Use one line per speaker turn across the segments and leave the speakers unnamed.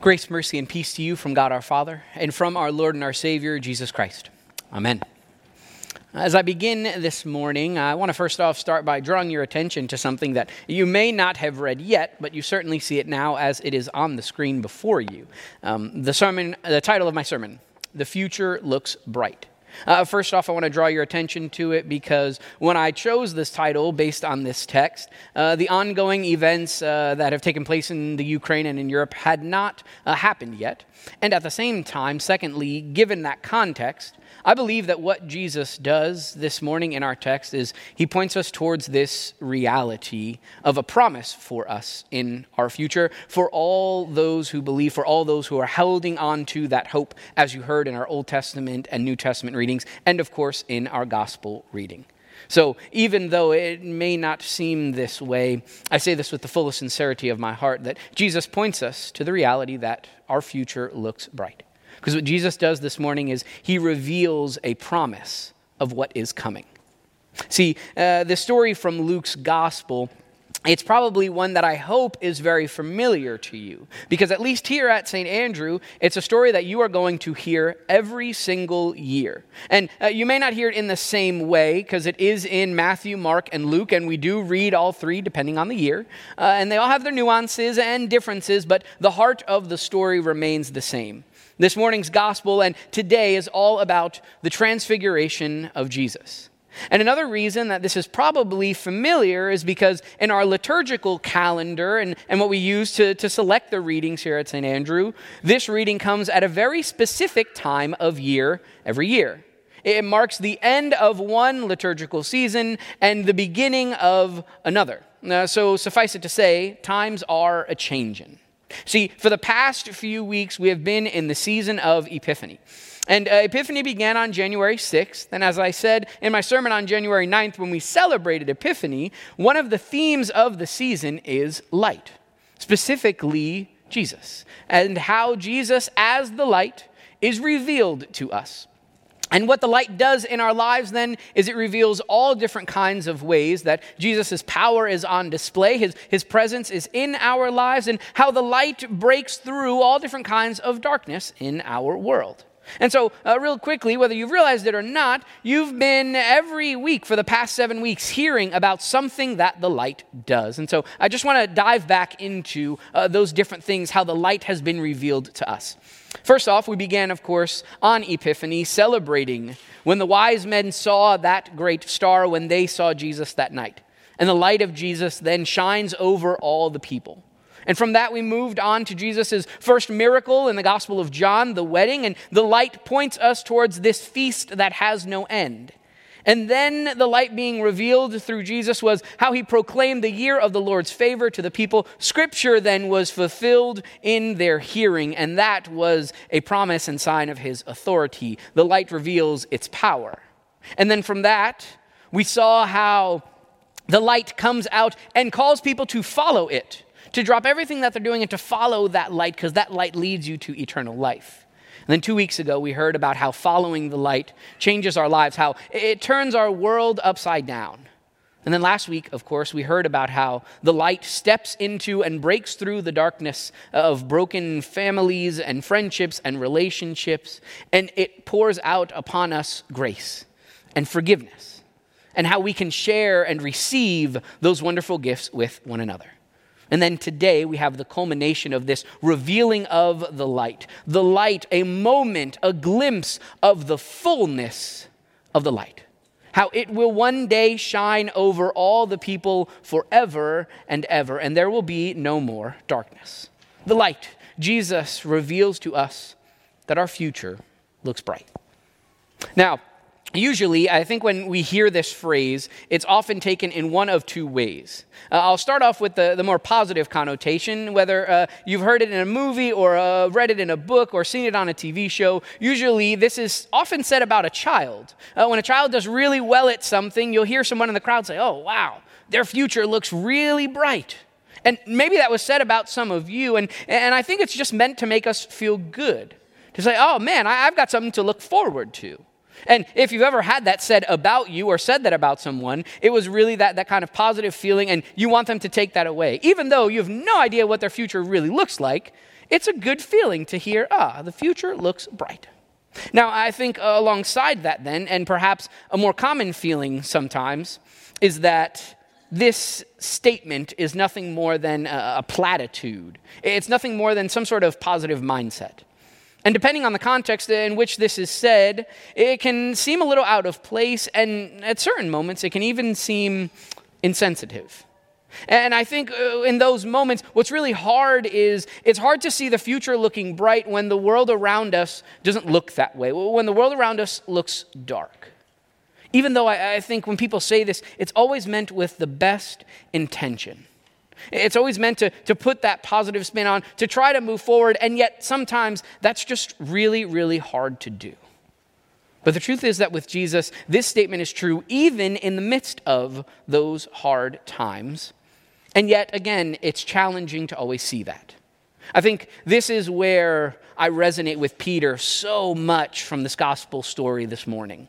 Grace, mercy, and peace to you from God our Father and from our Lord and our Savior, Jesus Christ. Amen. As I begin this morning, I want to first off start by drawing your attention to something that you may not have read yet, but you certainly see it now as it is on the screen before you. Um, the sermon, the title of my sermon, "The Future Looks Bright." Uh, first off, I want to draw your attention to it because when I chose this title based on this text, uh, the ongoing events uh, that have taken place in the Ukraine and in Europe had not uh, happened yet. And at the same time, secondly, given that context, I believe that what Jesus does this morning in our text is he points us towards this reality of a promise for us in our future, for all those who believe, for all those who are holding on to that hope, as you heard in our Old Testament and New Testament readings, and of course in our gospel reading. So, even though it may not seem this way, I say this with the fullest sincerity of my heart that Jesus points us to the reality that our future looks bright. Because what Jesus does this morning is he reveals a promise of what is coming. See, uh, the story from Luke's gospel it's probably one that I hope is very familiar to you. Because at least here at St. Andrew, it's a story that you are going to hear every single year. And uh, you may not hear it in the same way, because it is in Matthew, Mark, and Luke, and we do read all three depending on the year. Uh, and they all have their nuances and differences, but the heart of the story remains the same. This morning's gospel and today is all about the transfiguration of Jesus. And another reason that this is probably familiar is because in our liturgical calendar and, and what we use to, to select the readings here at St. Andrew, this reading comes at a very specific time of year every year. It marks the end of one liturgical season and the beginning of another. Uh, so suffice it to say, times are a changing. See, for the past few weeks, we have been in the season of Epiphany. And uh, Epiphany began on January 6th. And as I said in my sermon on January 9th, when we celebrated Epiphany, one of the themes of the season is light, specifically Jesus, and how Jesus, as the light, is revealed to us. And what the light does in our lives then is it reveals all different kinds of ways that Jesus' power is on display, his, his presence is in our lives, and how the light breaks through all different kinds of darkness in our world. And so, uh, real quickly, whether you've realized it or not, you've been every week for the past seven weeks hearing about something that the light does. And so, I just want to dive back into uh, those different things, how the light has been revealed to us. First off, we began, of course, on Epiphany, celebrating when the wise men saw that great star when they saw Jesus that night. And the light of Jesus then shines over all the people. And from that, we moved on to Jesus' first miracle in the Gospel of John, the wedding. And the light points us towards this feast that has no end. And then the light being revealed through Jesus was how he proclaimed the year of the Lord's favor to the people. Scripture then was fulfilled in their hearing, and that was a promise and sign of his authority. The light reveals its power. And then from that, we saw how the light comes out and calls people to follow it, to drop everything that they're doing and to follow that light, because that light leads you to eternal life. And then two weeks ago, we heard about how following the light changes our lives, how it turns our world upside down. And then last week, of course, we heard about how the light steps into and breaks through the darkness of broken families and friendships and relationships, and it pours out upon us grace and forgiveness, and how we can share and receive those wonderful gifts with one another. And then today we have the culmination of this revealing of the light. The light, a moment, a glimpse of the fullness of the light. How it will one day shine over all the people forever and ever, and there will be no more darkness. The light, Jesus reveals to us that our future looks bright. Now, Usually, I think when we hear this phrase, it's often taken in one of two ways. Uh, I'll start off with the, the more positive connotation, whether uh, you've heard it in a movie or uh, read it in a book or seen it on a TV show. Usually, this is often said about a child. Uh, when a child does really well at something, you'll hear someone in the crowd say, Oh, wow, their future looks really bright. And maybe that was said about some of you, and, and I think it's just meant to make us feel good. To say, Oh, man, I, I've got something to look forward to. And if you've ever had that said about you or said that about someone, it was really that, that kind of positive feeling, and you want them to take that away. Even though you have no idea what their future really looks like, it's a good feeling to hear, ah, the future looks bright. Now, I think alongside that, then, and perhaps a more common feeling sometimes, is that this statement is nothing more than a platitude. It's nothing more than some sort of positive mindset. And depending on the context in which this is said, it can seem a little out of place, and at certain moments, it can even seem insensitive. And I think uh, in those moments, what's really hard is it's hard to see the future looking bright when the world around us doesn't look that way, when the world around us looks dark. Even though I, I think when people say this, it's always meant with the best intention. It's always meant to, to put that positive spin on, to try to move forward, and yet sometimes that's just really, really hard to do. But the truth is that with Jesus, this statement is true even in the midst of those hard times. And yet, again, it's challenging to always see that. I think this is where I resonate with Peter so much from this gospel story this morning.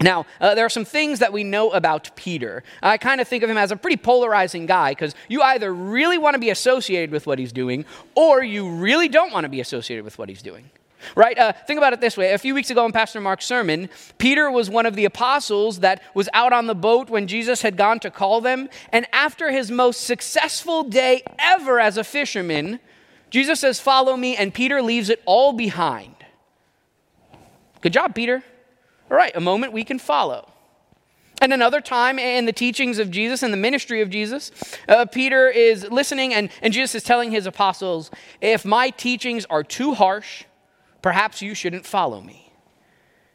Now, uh, there are some things that we know about Peter. I kind of think of him as a pretty polarizing guy because you either really want to be associated with what he's doing or you really don't want to be associated with what he's doing. Right? Uh, think about it this way. A few weeks ago in Pastor Mark's sermon, Peter was one of the apostles that was out on the boat when Jesus had gone to call them. And after his most successful day ever as a fisherman, Jesus says, Follow me, and Peter leaves it all behind. Good job, Peter. All right, a moment we can follow. And another time in the teachings of Jesus and the ministry of Jesus, uh, Peter is listening, and, and Jesus is telling his apostles, If my teachings are too harsh, Perhaps you shouldn't follow me.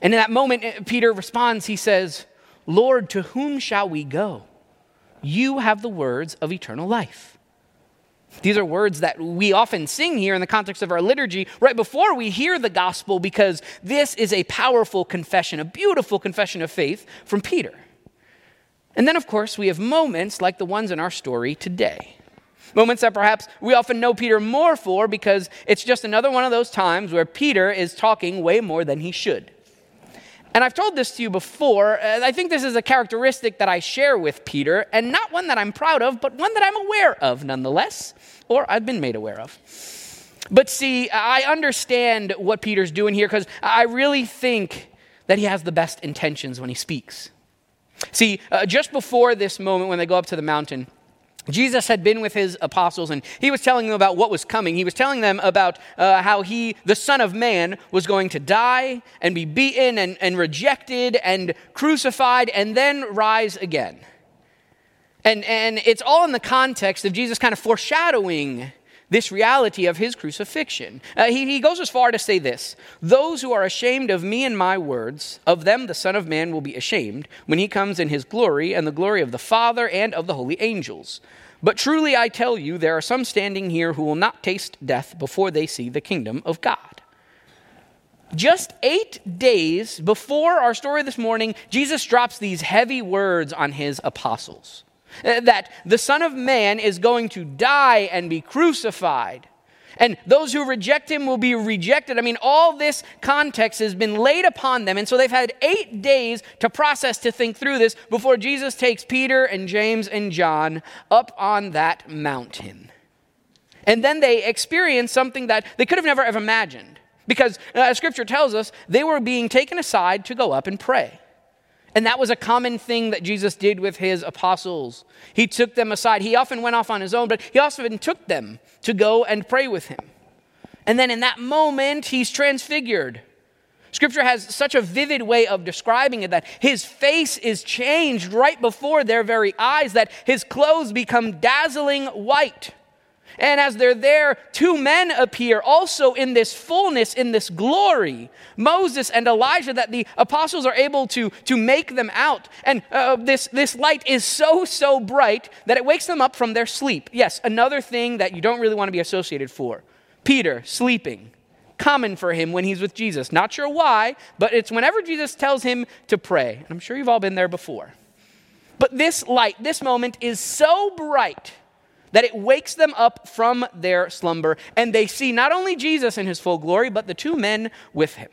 And in that moment, uh, Peter responds, he says, Lord, to whom shall we go? You have the words of eternal life. These are words that we often sing here in the context of our liturgy right before we hear the gospel because this is a powerful confession, a beautiful confession of faith from Peter. And then, of course, we have moments like the ones in our story today. Moments that perhaps we often know Peter more for because it's just another one of those times where Peter is talking way more than he should. And I've told this to you before. I think this is a characteristic that I share with Peter, and not one that I'm proud of, but one that I'm aware of nonetheless, or I've been made aware of. But see, I understand what Peter's doing here because I really think that he has the best intentions when he speaks. See, uh, just before this moment when they go up to the mountain, Jesus had been with his apostles and he was telling them about what was coming. He was telling them about uh, how he, the Son of Man, was going to die and be beaten and, and rejected and crucified and then rise again. And, and it's all in the context of Jesus kind of foreshadowing this reality of his crucifixion. Uh, he, he goes as far to say this Those who are ashamed of me and my words, of them the Son of Man will be ashamed when he comes in his glory and the glory of the Father and of the holy angels. But truly I tell you, there are some standing here who will not taste death before they see the kingdom of God. Just eight days before our story this morning, Jesus drops these heavy words on his apostles. Uh, that the Son of Man is going to die and be crucified. And those who reject him will be rejected. I mean, all this context has been laid upon them. And so they've had eight days to process, to think through this before Jesus takes Peter and James and John up on that mountain. And then they experience something that they could have never have imagined. Because uh, scripture tells us they were being taken aside to go up and pray. And that was a common thing that Jesus did with his apostles. He took them aside. He often went off on his own, but he often took them to go and pray with him. And then in that moment, he's transfigured. Scripture has such a vivid way of describing it that his face is changed right before their very eyes, that his clothes become dazzling white. And as they're there, two men appear also in this fullness, in this glory Moses and Elijah, that the apostles are able to, to make them out. And uh, this, this light is so, so bright that it wakes them up from their sleep. Yes, another thing that you don't really want to be associated for. Peter sleeping. Common for him when he's with Jesus. Not sure why, but it's whenever Jesus tells him to pray. And I'm sure you've all been there before. But this light, this moment is so bright that it wakes them up from their slumber, and they see not only Jesus in his full glory, but the two men with him.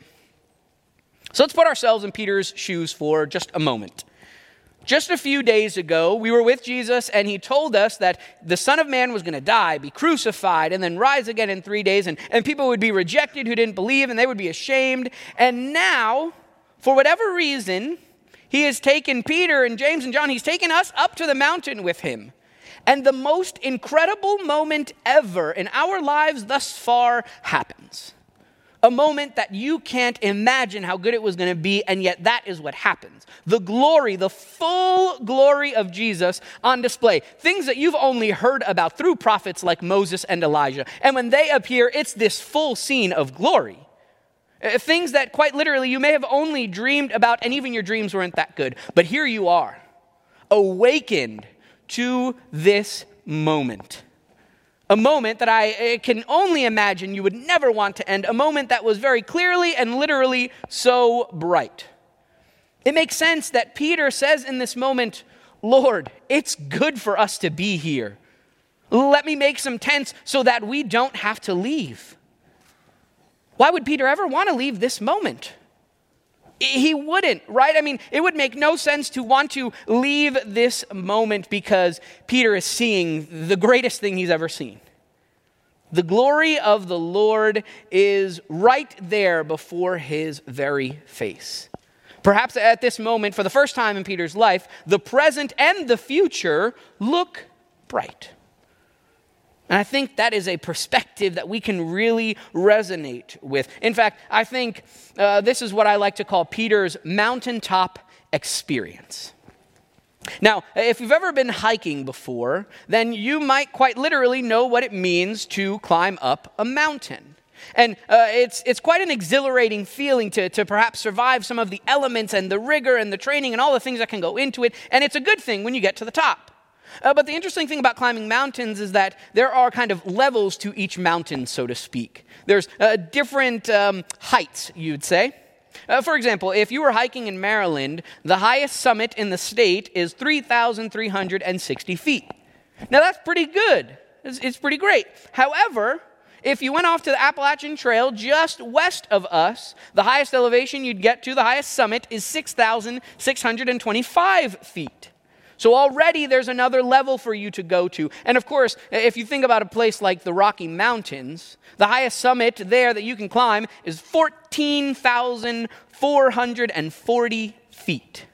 So let's put ourselves in Peter's shoes for just a moment. Just a few days ago, we were with Jesus, and he told us that the Son of Man was going to die, be crucified, and then rise again in three days, and, and people would be rejected who didn't believe, and they would be ashamed. And now, for whatever reason, he has taken Peter and James and John, he's taken us up to the mountain with him. And the most incredible moment ever in our lives thus far happens a moment that you can't imagine how good it was going to be, and yet that is what happens. The glory, the full glory of Jesus on display. Things that you've only heard about through prophets like Moses and Elijah. And when they appear, it's this full scene of glory. Uh, things that quite literally you may have only dreamed about, and even your dreams weren't that good. But here you are, awakened to this moment. A moment that I eh, can only imagine you would never want to end, a moment that was very clearly and literally so bright. It makes sense that Peter says in this moment, Lord, it's good for us to be here. Let me make some tents so that we don't have to leave. Why would Peter ever want to leave this moment? He wouldn't, right? I mean, it would make no sense to want to leave this moment because Peter is seeing the greatest thing he's ever seen. The glory of the Lord is right there before his very face. Perhaps at this moment, for the first time in Peter's life, the present and the future look bright. And I think that is a perspective that we can really resonate with. In fact, I think uh, this is what I like to call Peter's mountaintop experience. Now, if you've ever been hiking before, then you might quite literally know what it means to climb up a mountain. And uh, it's, it's quite an exhilarating feeling to, to perhaps survive some of the elements and the rigor and the training and all the things that can go into it. And it's a good thing when you get to the top. Uh, but the interesting thing about climbing mountains is that there are kind of levels to each mountain, so to speak. There's uh, different um, heights, you'd say. Uh, for example, if you were hiking in Maryland, the highest summit in the state is 3,360 feet. Now, that's pretty good. It's, it's pretty great. However, if you went off to the Appalachian Trail just west of us, the highest elevation you'd get to, the highest summit, is 6,625 feet. So already there's another level for you to go to. And of course, if you think about a place like the Rocky Mountains, the highest summit there that you can climb is 14,440 feet.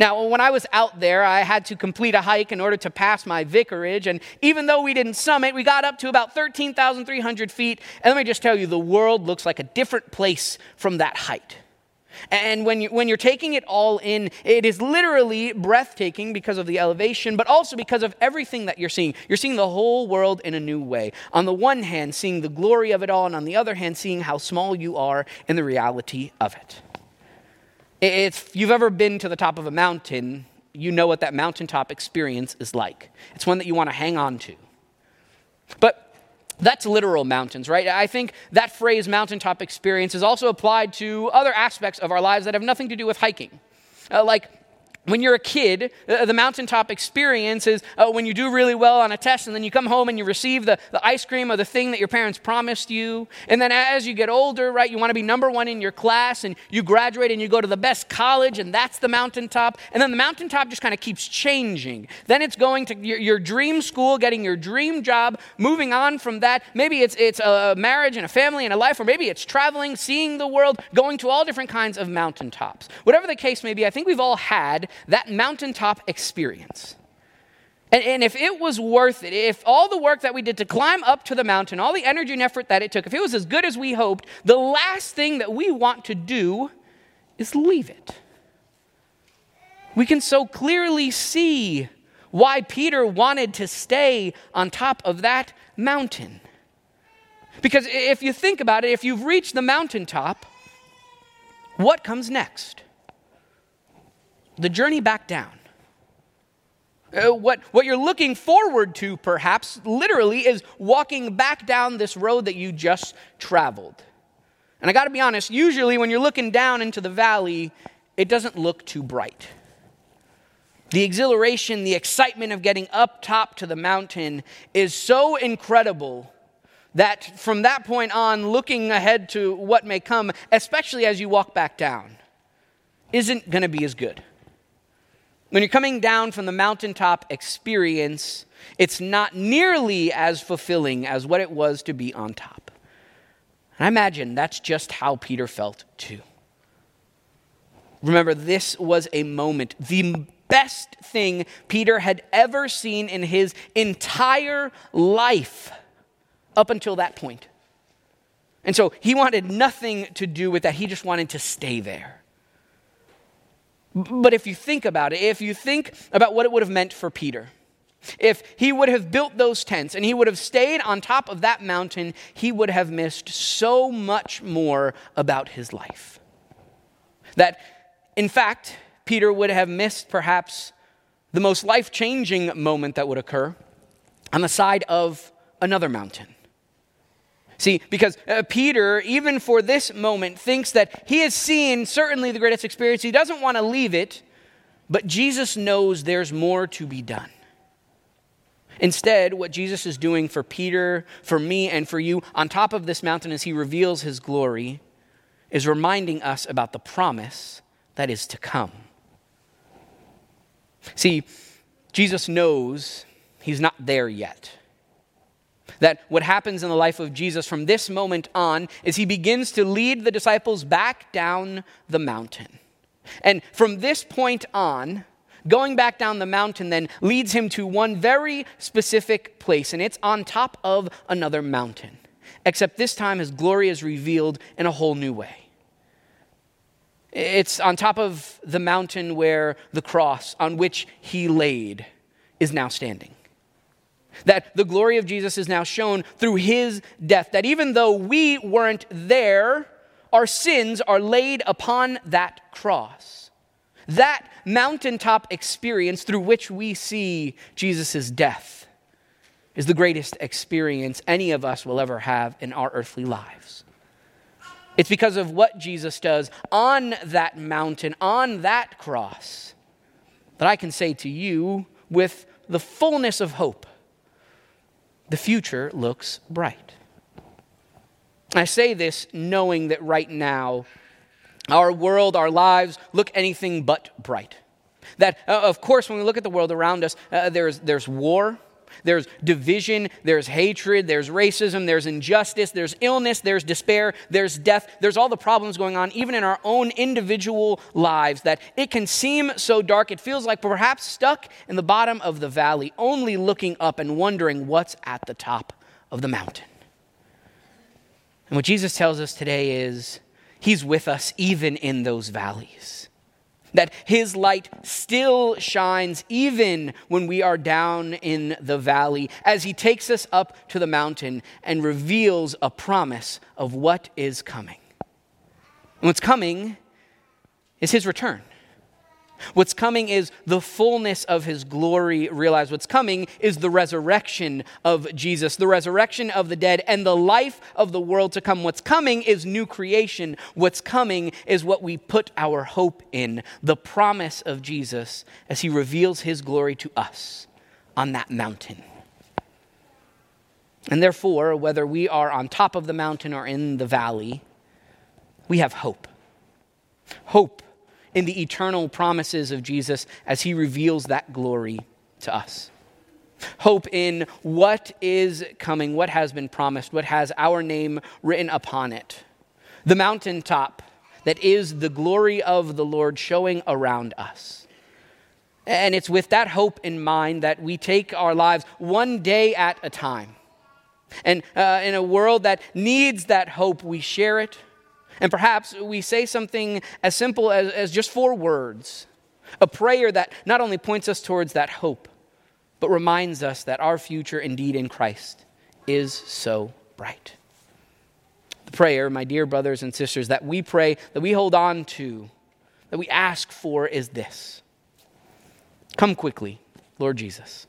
Now, when I was out there, I had to complete a hike in order to pass my vicarage. And even though we didn't summit, we got up to about 13,300 feet. And let me just tell you, the world looks like a different place from that height. And when, you, when you're taking it all in, it is literally breathtaking because of the elevation, but also because of everything that you're seeing. You're seeing the whole world in a new way. On the one hand, seeing the glory of it all, and on the other hand, seeing how small you are in the reality of it. If you've ever been to the top of a mountain, you know what that mountaintop experience is like. It's one that you want to hang on to. But that's literal mountains, right? I think that phrase mountaintop experience is also applied to other aspects of our lives that have nothing to do with hiking. Uh, like when you're a kid, uh, the mountaintop experience is uh, when you do really well on a test and then you come home and you receive the, the ice cream or the thing that your parents promised you. And then as you get older, right, you want to be number one in your class and you graduate and you go to the best college and that's the mountaintop. And then the mountaintop just kind of keeps changing. Then it's going to your, your dream school, getting your dream job, moving on from that. Maybe it's, it's a marriage and a family and a life, or maybe it's traveling, seeing the world, going to all different kinds of mountaintops. Whatever the case may be, I think we've all had that mountaintop experience. And, and, if it was worth it, if all the work that we did to climb up to the mountain, all the energy and effort that it took, if it was as good as we hoped, the last thing that we want to do is leave it. We can so clearly see why Peter wanted to stay on top of that mountain. Because if you think about it, if you've reached the mountaintop, what comes next? The journey back down. Uh, what, what you're looking forward to, perhaps, literally, is walking back down this road that you just traveled. And I got to be honest, usually when you're looking down into the valley, it doesn't look too bright. The exhilaration, the excitement of getting up top to the mountain is so incredible that from that point on, looking ahead to what may come, especially as you walk back down, isn't to be as good. When you're coming down from the mountaintop experience, it's not nearly as fulfilling as what it was to be on top. And I imagine that's just how Peter felt too. Remember, this was a moment, the best thing Peter had ever seen in his entire life up until that point. And so he wanted nothing to do with that. He just wanted to stay there. But if you think about it, if you think about what it would have meant for Peter, if he would have built those tents and he would have stayed on top of that mountain, he would have missed so much more about his life. That, in fact, Peter would have missed perhaps the most life changing moment that would occur on the side of another mountain. See, because uh, Peter, even for this moment, thinks that he has seen certainly the greatest experience. He doesn't want to leave it, but Jesus knows there's more to be done. Instead, what Jesus is doing for Peter, for me, and for you on top of this mountain as he reveals his glory is reminding us about the promise that is to come. See, Jesus knows he's not there yet. That what happens in the life of Jesus from this moment on is he begins to lead the disciples back down the mountain. And from this point on, going back down the mountain then leads him to one very specific place, and it's on top of another mountain. Except this time his glory is revealed in a whole new way. It's on top of the mountain where the cross on which he laid is now standing. That the glory of Jesus is now shown through his death. That even though we weren't there, our sins are laid upon that cross. That mountaintop experience through which we see Jesus' death is the greatest experience any of us will ever have in our earthly lives. It's because of what Jesus does on that mountain, on that cross, that I can say to you with the fullness of hope the future looks bright. I say this knowing that right now, our world, our lives look anything but bright. That, uh, of course, when we look at the world around us, uh, there's, there's war, there's division, there's hatred, there's racism, there's injustice, there's illness, there's despair, there's death, there's all the problems going on, even in our own individual lives, that it can seem so dark. It feels like perhaps stuck in the bottom of the valley, only looking up and wondering what's at the top of the mountain. And what Jesus tells us today is He's with us even in those valleys that his light still shines even when we are down in the valley, as he takes us up to the mountain and reveals a promise of what is coming. And what's coming is his return. What's coming is the fullness of his glory realized. What's coming is the resurrection of Jesus, the resurrection of the dead, and the life of the world to come. What's coming is new creation. What's coming is what we put our hope in the promise of Jesus as he reveals his glory to us on that mountain. And therefore, whether we are on top of the mountain or in the valley, we have hope. Hope in the eternal promises of Jesus as he reveals that glory to us. Hope in what is coming, what has been promised, what has our name written upon it. The mountaintop that is the glory of the Lord showing around us. And it's with that hope in mind that we take our lives one day at a time. And uh, in a world that needs that hope, we share it and perhaps we say something as simple as, as just four words a prayer that not only points us towards that hope, but reminds us that our future indeed in Christ is so bright. The prayer, my dear brothers and sisters, that we pray, that we hold on to, that we ask for is this Come quickly, Lord Jesus.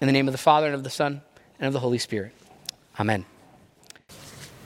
In the name of the Father, and of the Son, and of the Holy Spirit. Amen.